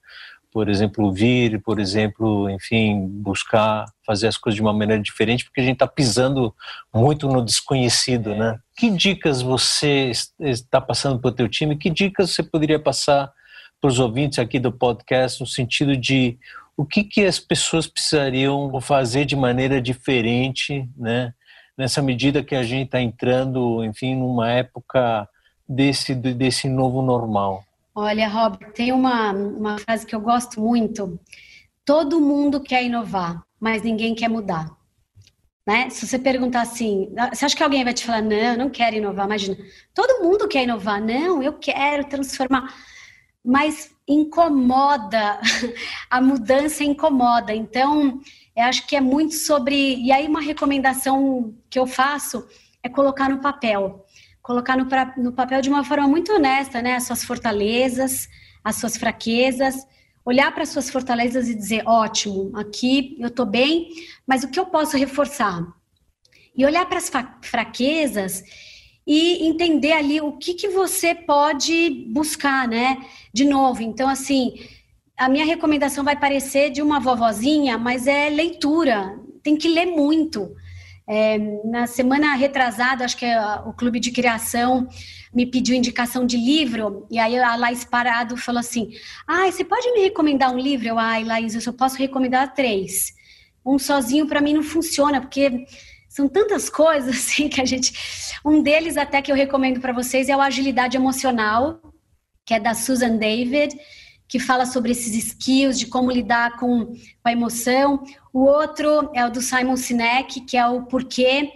Por exemplo, vir, por exemplo, enfim, buscar fazer as coisas de uma maneira diferente, porque a gente está pisando muito no desconhecido, né? Que dicas você está passando para o teu time? Que dicas você poderia passar para os ouvintes aqui do podcast, no sentido de o que, que as pessoas precisariam fazer de maneira diferente, né? Nessa medida que a gente está entrando, enfim, numa época desse, desse novo normal. Olha, Robert, tem uma, uma frase que eu gosto muito. Todo mundo quer inovar, mas ninguém quer mudar. Né? Se você perguntar assim, você acha que alguém vai te falar, não, eu não quero inovar? Imagina, todo mundo quer inovar, não, eu quero transformar. Mas incomoda, <laughs> a mudança incomoda. Então, eu acho que é muito sobre. E aí, uma recomendação que eu faço é colocar no papel. Colocar no, no papel de uma forma muito honesta, né? As suas fortalezas, as suas fraquezas, olhar para as suas fortalezas e dizer: ótimo, aqui eu estou bem, mas o que eu posso reforçar? E olhar para as fraquezas e entender ali o que, que você pode buscar, né? De novo, então, assim, a minha recomendação vai parecer de uma vovozinha, mas é leitura. Tem que ler muito. É, na semana retrasada, acho que é o Clube de Criação me pediu indicação de livro, e aí a Laís Parado falou assim: Ah, você pode me recomendar um livro? Eu, ai, Laís, eu só posso recomendar três. Um sozinho para mim não funciona, porque são tantas <laughs> coisas assim que a gente. Um deles, até que eu recomendo para vocês, é o Agilidade Emocional, que é da Susan David, que fala sobre esses skills, de como lidar com, a emoção. O outro é o do Simon Sinek, que é o Porquê,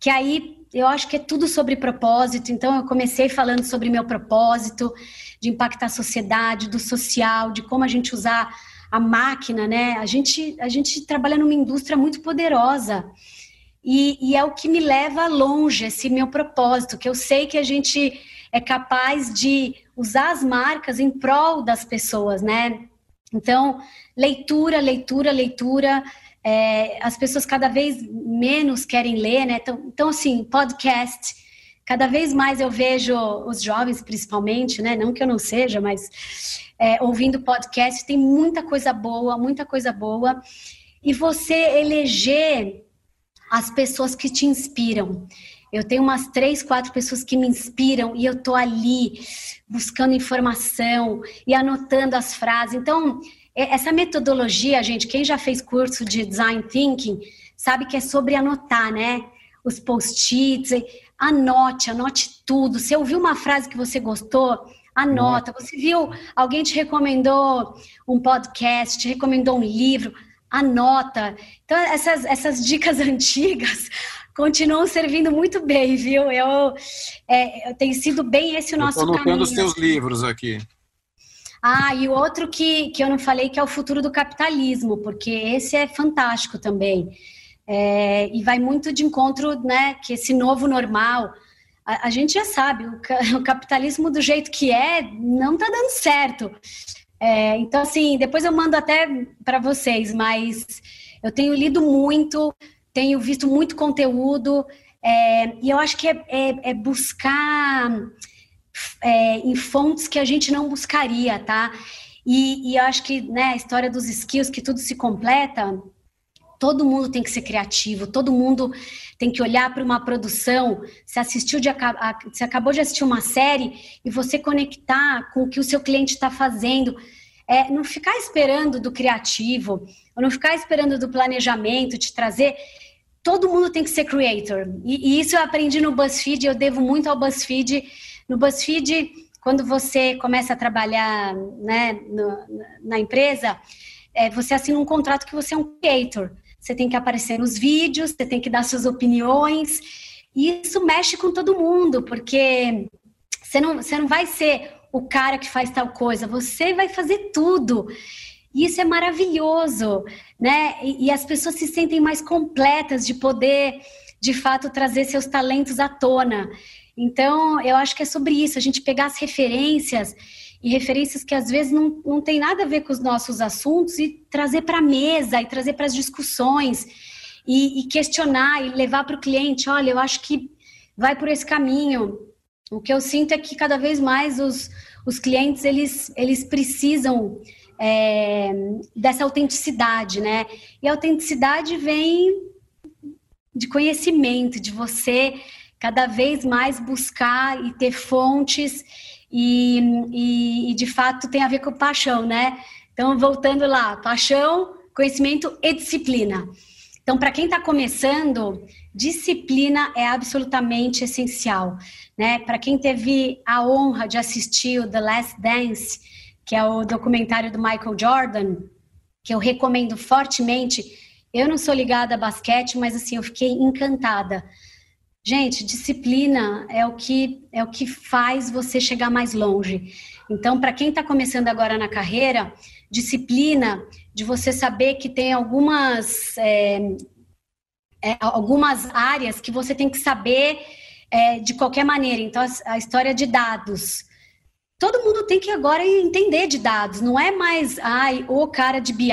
que aí eu acho que é tudo sobre propósito. Então, eu comecei falando sobre meu propósito, de impactar a sociedade, do social, de como a gente usar a máquina, né? A gente, a gente trabalha numa indústria muito poderosa. E, e, é o que me leva longe, esse meu propósito, que eu sei que a gente é capaz de usar as marcas em prol das pessoas, né? Então, leitura, leitura, leitura. É, as pessoas cada vez menos querem ler, né? Então, então, assim, podcast. Cada vez mais eu vejo os jovens, principalmente, né? Não que eu não seja, mas é, ouvindo podcast, tem muita coisa boa, muita coisa boa. E você eleger as pessoas que te inspiram. Eu tenho umas três, quatro pessoas que me inspiram e eu tô ali buscando informação e anotando as frases. Então, essa metodologia, gente, quem já fez curso de design thinking sabe que é sobre anotar, né? Os post-its, anote, anote tudo. Se ouviu uma frase que você gostou, anota. Você viu, alguém te recomendou um podcast, te recomendou um livro, anota. Então, essas, essas dicas <laughs> antigas continuam servindo muito bem, viu? Eu, é, tem sido bem esse o nosso eu tô anotando caminho. os seus livros aqui. Ah, e o outro que, que eu não falei que é o futuro do capitalismo, porque esse é fantástico também. É, e vai muito de encontro, né, que esse novo normal, a, a gente já sabe, o, <laughs> o, capitalismo do jeito que é, não está dando certo. É, então, assim, depois eu mando até para vocês, mas eu tenho lido muito, tenho visto muito conteúdo, é, e eu acho que é, é, é buscar é, em fontes que a gente não buscaria, tá? E, e eu acho que né, a história dos skills, que tudo se completa, todo mundo tem que ser criativo, todo mundo tem que olhar para uma produção. Você assistiu de, acabou de assistir uma série e você conectar com o que o seu cliente está fazendo. É, não ficar esperando do criativo, ou não ficar esperando do planejamento te trazer. Todo mundo tem que ser creator. E, e isso eu aprendi no BuzzFeed, eu devo muito ao BuzzFeed. No BuzzFeed, quando você começa a trabalhar né, no, na empresa, é, você assina um contrato que você é um creator você tem que aparecer nos vídeos, você tem que dar suas opiniões. E isso mexe com todo mundo, porque você não, você não vai ser o cara que faz tal coisa, você vai fazer tudo. E isso é maravilhoso, né? E, e as pessoas se sentem mais completas de poder, de fato, trazer seus talentos à tona. Então, eu acho que é sobre isso, a gente pegar as referências e referências que às vezes não, não tem nada a ver com os nossos assuntos e trazer para a mesa e trazer para as discussões e, e, questionar e levar para o cliente, olha, eu acho que vai por esse caminho. O que eu sinto é que cada vez mais os, os clientes eles, eles precisam é, dessa autenticidade, né? E a autenticidade vem de conhecimento, de você cada vez mais buscar e ter fontes e, e, e de fato tem a ver com paixão, né? Então, voltando lá, paixão, conhecimento e disciplina. Então, para quem está começando, disciplina é absolutamente essencial, né? Para quem teve a honra de assistir o The Last Dance, que é o documentário do Michael Jordan, que eu recomendo fortemente. Eu não sou ligada a basquete, mas assim, eu fiquei encantada. Gente, disciplina é o que é o que faz você chegar mais longe. Então, para quem está começando agora na carreira, disciplina de você saber que tem algumas é, é, algumas áreas que você tem que saber é, de qualquer maneira. Então, a, a história de dados todo mundo tem que agora entender de dados, não é mais, ai, o cara de BI.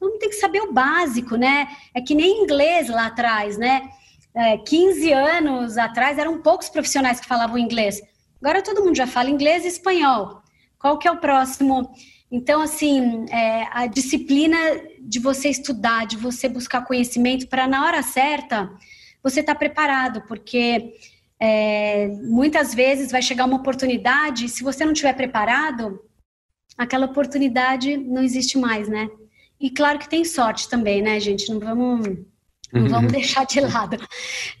Todo mundo tem que saber o básico, né? É que nem inglês lá atrás, né? É, 15 anos atrás eram poucos profissionais que falavam inglês. Agora todo mundo já fala inglês e espanhol. Qual que é o próximo? Então, assim, é, a disciplina de você estudar, de você buscar conhecimento para na hora certa você estar tá preparado, porque é, muitas vezes vai chegar uma oportunidade, se você não estiver preparado, aquela oportunidade não existe mais, né? E claro que tem sorte também, né, gente? Não vamos, não uhum. vamos deixar de lado.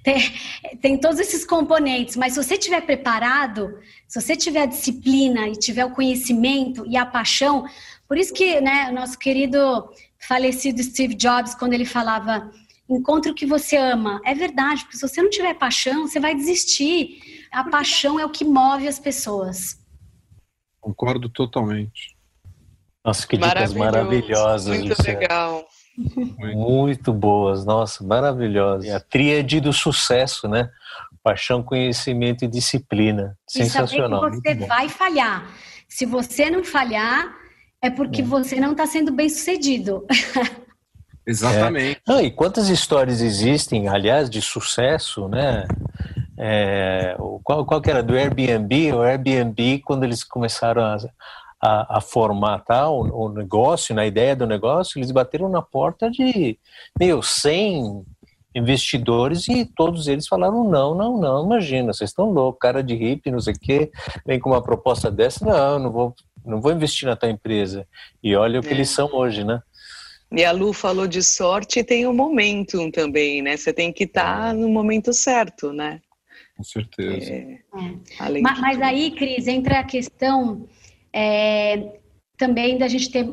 Tem, tem todos esses componentes, mas se você estiver preparado, se você tiver a disciplina e tiver o conhecimento e a paixão, por isso que, né, o nosso querido falecido Steve Jobs, quando ele falava encontre o que você ama. É verdade, porque se você não tiver paixão, você vai desistir. A paixão é o que move as pessoas. Concordo totalmente. Nossa, que dicas maravilhosas. Muito legal. Muito boas, nossa, maravilhosas. a tríade do sucesso, né? Paixão, conhecimento e disciplina. Sensacional. E saber que você vai falhar. Se você não falhar, é porque é. você não está sendo bem sucedido. <laughs> Exatamente. É. e quantas histórias existem, aliás, de sucesso, né? É, qual, qual que era do Airbnb? O Airbnb, quando eles começaram a, a, a formatar o, o, negócio, na ideia do negócio, eles bateram na porta de, meu, 100 investidores e todos eles falaram não, não, não, imagina, vocês estão loucos, cara de hippie, não sei o quê, vem com uma proposta dessa, não, não vou, não vou investir na tua empresa. E olha o que é. eles são hoje, né? E a Lu falou de sorte e tem o um momento também, né? Você tem que estar tá é. no momento certo, né? Com certeza. É, é. Mas, mas, aí, Cris, entra a questão é, também da gente ter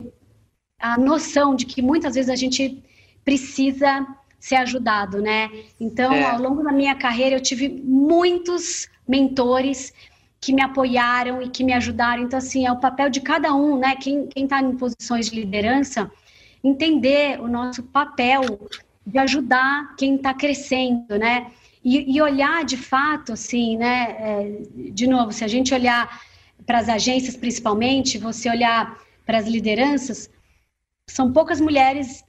a noção de que muitas vezes a gente precisa ser ajudado, né? Então, é. ao longo da minha carreira, eu tive muitos mentores que me apoiaram e que me ajudaram. Então, assim, é o papel de cada um, né? Quem está em posições de liderança entender o nosso papel de ajudar quem está crescendo, né? E, e, olhar de fato, assim, né? É, de novo, se a gente olhar para as agências, principalmente, você olhar para as lideranças, são poucas mulheres,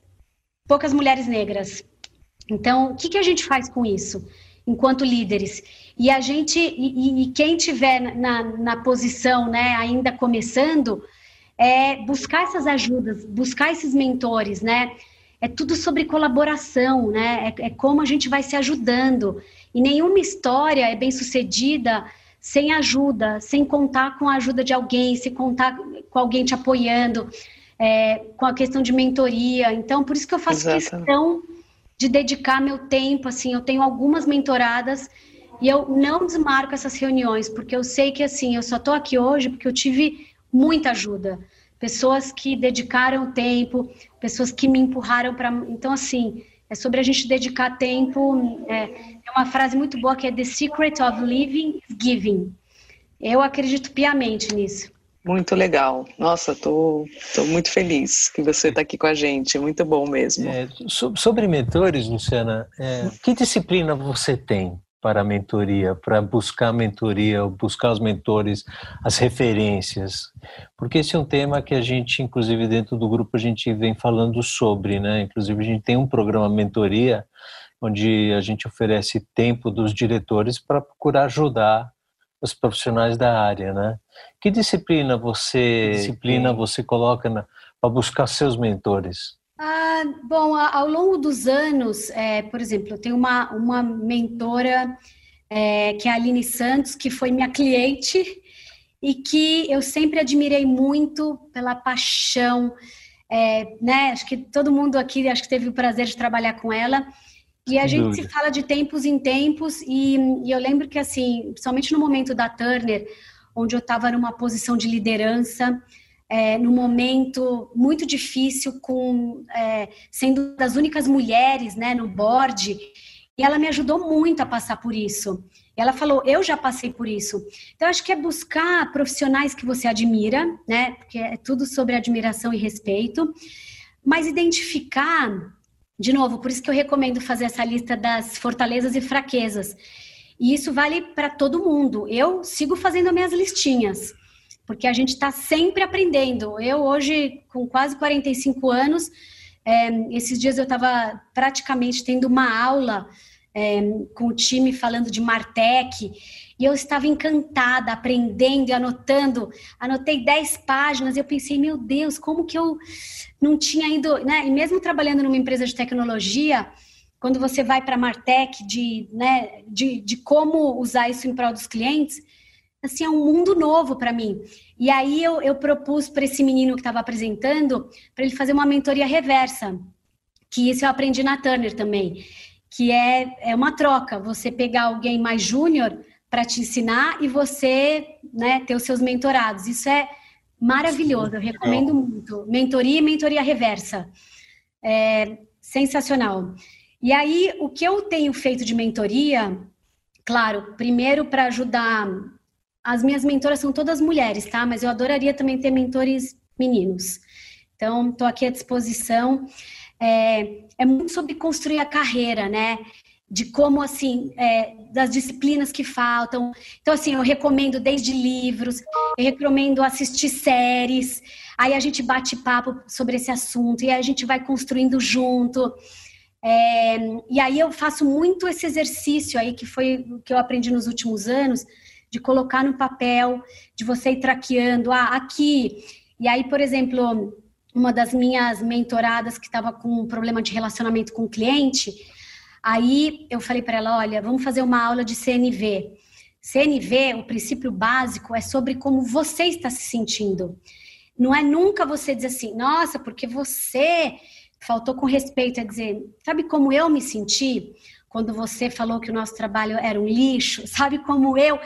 poucas mulheres negras. Então, o que, que a gente faz com isso, enquanto líderes? E a gente, e, e quem tiver na, na posição, né, ainda começando, é buscar essas ajudas, buscar esses mentores, né? É tudo sobre colaboração, né? É, é como a gente vai se ajudando. E nenhuma história é bem sucedida sem ajuda, sem contar com a ajuda de alguém, sem contar com alguém te apoiando, é, com a questão de mentoria. Então, por isso que eu faço questão de dedicar meu tempo. Assim, eu tenho algumas mentoradas e eu não desmarco essas reuniões, porque eu sei que assim, eu só estou aqui hoje porque eu tive muita ajuda. Pessoas que dedicaram tempo, pessoas que me empurraram para. Então, assim, é sobre a gente dedicar tempo. É, é uma frase muito boa que é: The secret of living is giving. Eu acredito piamente nisso. Muito legal. Nossa, tô, tô muito feliz que você está aqui com a gente. Muito bom mesmo. É, sobre mentores, Luciana, é, que disciplina você tem? Para a mentoria, para buscar mentoria, buscar os mentores, as referências, porque esse é um tema que a gente, inclusive dentro do grupo, a gente vem falando sobre, né? Inclusive a gente tem um programa mentoria onde a gente oferece tempo dos diretores para procurar ajudar os profissionais da área, né? Que disciplina você disciplina você coloca para buscar seus mentores? Ah, bom, ao longo dos anos, é, por exemplo, eu tenho uma, uma mentora é, que é a Aline Santos, que foi minha cliente, e que eu sempre admirei muito pela paixão, é, né? Acho que todo mundo aqui acho que teve o prazer de trabalhar com ela. E a gente se fala de tempos em tempos, e, e, eu lembro que, assim, principalmente no momento da Turner, onde eu estava numa posição de liderança, é, num momento muito difícil, com é, sendo das únicas mulheres né, no board, e ela me ajudou muito a passar por isso. E ela falou: Eu já passei por isso. Então, acho que é buscar profissionais que você admira, né? Porque é tudo sobre admiração e respeito, mas identificar, de novo, por isso que eu recomendo fazer essa lista das fortalezas e fraquezas. E isso vale para todo mundo. Eu sigo fazendo minhas listinhas, porque a gente está sempre aprendendo. Eu, hoje, com quase 45 anos, é, esses dias eu estava praticamente tendo uma aula é, com o time falando de Martech, e eu estava encantada, aprendendo e anotando. Anotei 10 páginas e eu pensei, meu Deus, como que eu não tinha ido, né? E mesmo trabalhando numa empresa de tecnologia, quando você vai para Martech de, né, de, de como usar isso em prol dos clientes, assim, é um mundo novo para mim. E aí eu, eu propus para esse menino que estava apresentando, para ele fazer uma mentoria reversa, que isso eu aprendi na Turner também que é, é uma troca. Você pegar alguém mais júnior para te ensinar e você né, ter os seus mentorados. Isso é maravilhoso, eu recomendo muito. Mentoria e mentoria reversa. É sensacional. E aí, o que eu tenho feito de mentoria, claro, primeiro para ajudar. As minhas mentoras são todas mulheres, tá? Mas eu adoraria também ter mentores meninos. Então, estou aqui à disposição é, é muito sobre construir a carreira, né? de como assim é, das disciplinas que faltam. Então assim eu recomendo desde livros, eu recomendo assistir séries. Aí a gente bate papo sobre esse assunto e a gente vai construindo junto. É, e aí eu faço muito esse exercício aí que foi que eu aprendi nos últimos anos de colocar no papel, de você ir traqueando, ah, aqui. E aí, por exemplo, uma das minhas mentoradas que estava com um problema de relacionamento com o cliente. Aí eu falei para ela: olha, vamos fazer uma aula de CNV. CNV, o princípio básico, é sobre como você está se sentindo. Não é nunca você dizer assim, nossa, porque você faltou com respeito, é dizer, sabe como eu me senti quando você falou que o nosso trabalho era um lixo? <laughs> Sabe como eu?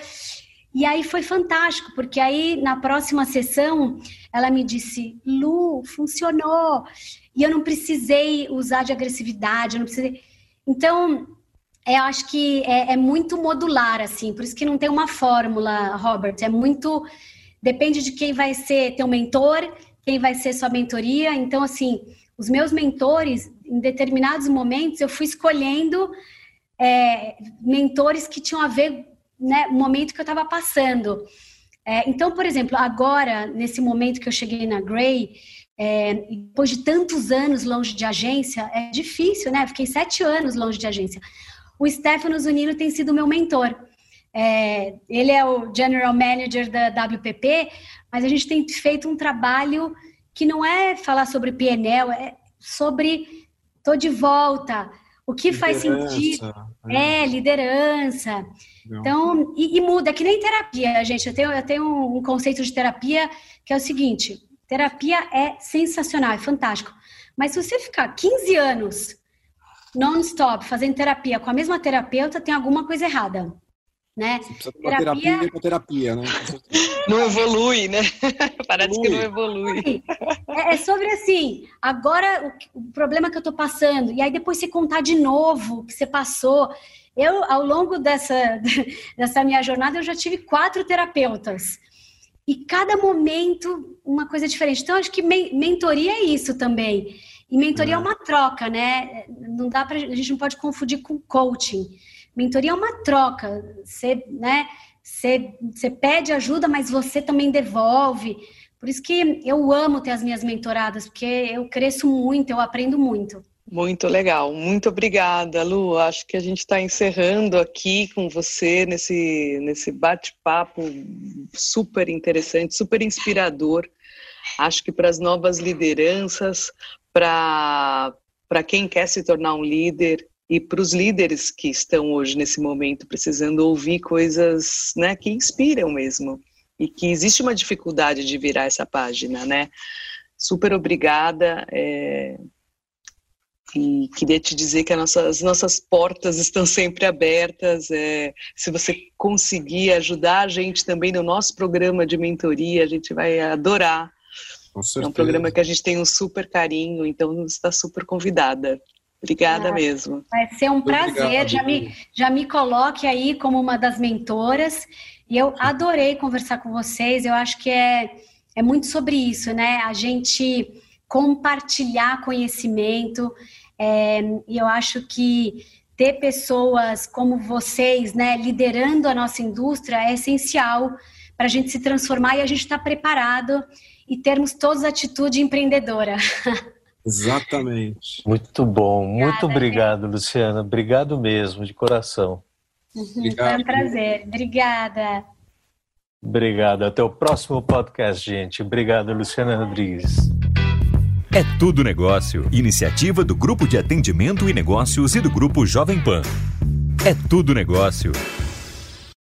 E aí foi fantástico, porque aí na próxima sessão ela me disse: Lu, funcionou. E eu não precisei usar de agressividade, eu não precisei. Então, eu acho que é, é, muito modular, assim, por isso que não tem uma fórmula, Robert. É muito. Depende de quem vai ser teu mentor, quem vai ser sua mentoria. Então, assim, os meus mentores, em determinados momentos, eu fui escolhendo é, mentores que tinham a ver né, momento que eu estava passando. É, então, por exemplo, agora, nesse momento que eu cheguei na Gray, é, depois de tantos anos longe de agência, é difícil, né? Fiquei sete anos longe de agência. O Stefano Zunino tem sido meu mentor. É, ele é o General Manager da WPP, mas a gente tem feito um trabalho que não é falar sobre PNL, é sobre tô de volta, o que liderança, faz sentido. É, é liderança. Então, e, e, muda, que nem terapia, gente. Eu tenho, eu tenho um conceito de terapia que é o seguinte: terapia é sensacional, é fantástico. Mas se você ficar 15 anos non-stop fazendo terapia com a mesma terapeuta, tem alguma coisa errada. Né? Você precisa de uma terapia, terapia terapia, né? <laughs> Não evolui, né? Parece evolui. que não evolui. É, é sobre assim, agora o, o problema que eu tô passando, e aí depois você contar de novo o que você passou. Eu, ao longo dessa, <laughs> dessa minha jornada, eu já tive quatro terapeutas. E cada momento, uma coisa diferente. Então, acho que mentoria é isso também. E mentoria é, é uma troca, né? Não dá pra, a gente não pode confundir com coaching. Mentoria é uma troca. Você, né? Você, você pede ajuda, mas você também devolve. Por isso que eu amo ter as minhas mentoradas, porque eu cresço muito, eu aprendo muito. Muito legal, muito obrigada, Lu. Acho que a gente está encerrando aqui com você nesse, nesse bate-papo super interessante, super inspirador. Acho que para as novas lideranças, para quem quer se tornar um líder e para os líderes que estão hoje nesse momento precisando ouvir coisas né, que inspiram mesmo. e que existe uma dificuldade de virar essa página, né? Super obrigada. É, e queria te dizer que nossas, as nossas portas estão sempre abertas. É, se você conseguir ajudar a gente também no nosso programa de mentoria, a gente vai adorar. É um programa que a gente tem um super carinho, então está super convidada. Obrigada ah, mesmo. Vai ser um prazer. Obrigado, já, me, já me coloque aí como uma das mentoras. E eu adorei conversar com vocês. Eu acho que é, é muito sobre isso, né? A gente compartilhar conhecimento. É, e eu acho que ter pessoas como vocês, né, liderando a nossa indústria é essencial para a gente se transformar e a gente estar tá preparado e termos todos a atitude empreendedora. <laughs> Exatamente. Muito bom, Obrigada, muito obrigado, gente. Luciana. Obrigado mesmo, de coração. Uhum, foi um prazer. Obrigada. Obrigado. Até o próximo podcast, gente. Obrigado, Luciana Rodrigues. É Tudo Negócio, iniciativa do Grupo de Atendimento e Negócios e do Grupo Jovem Pan. É Tudo Negócio.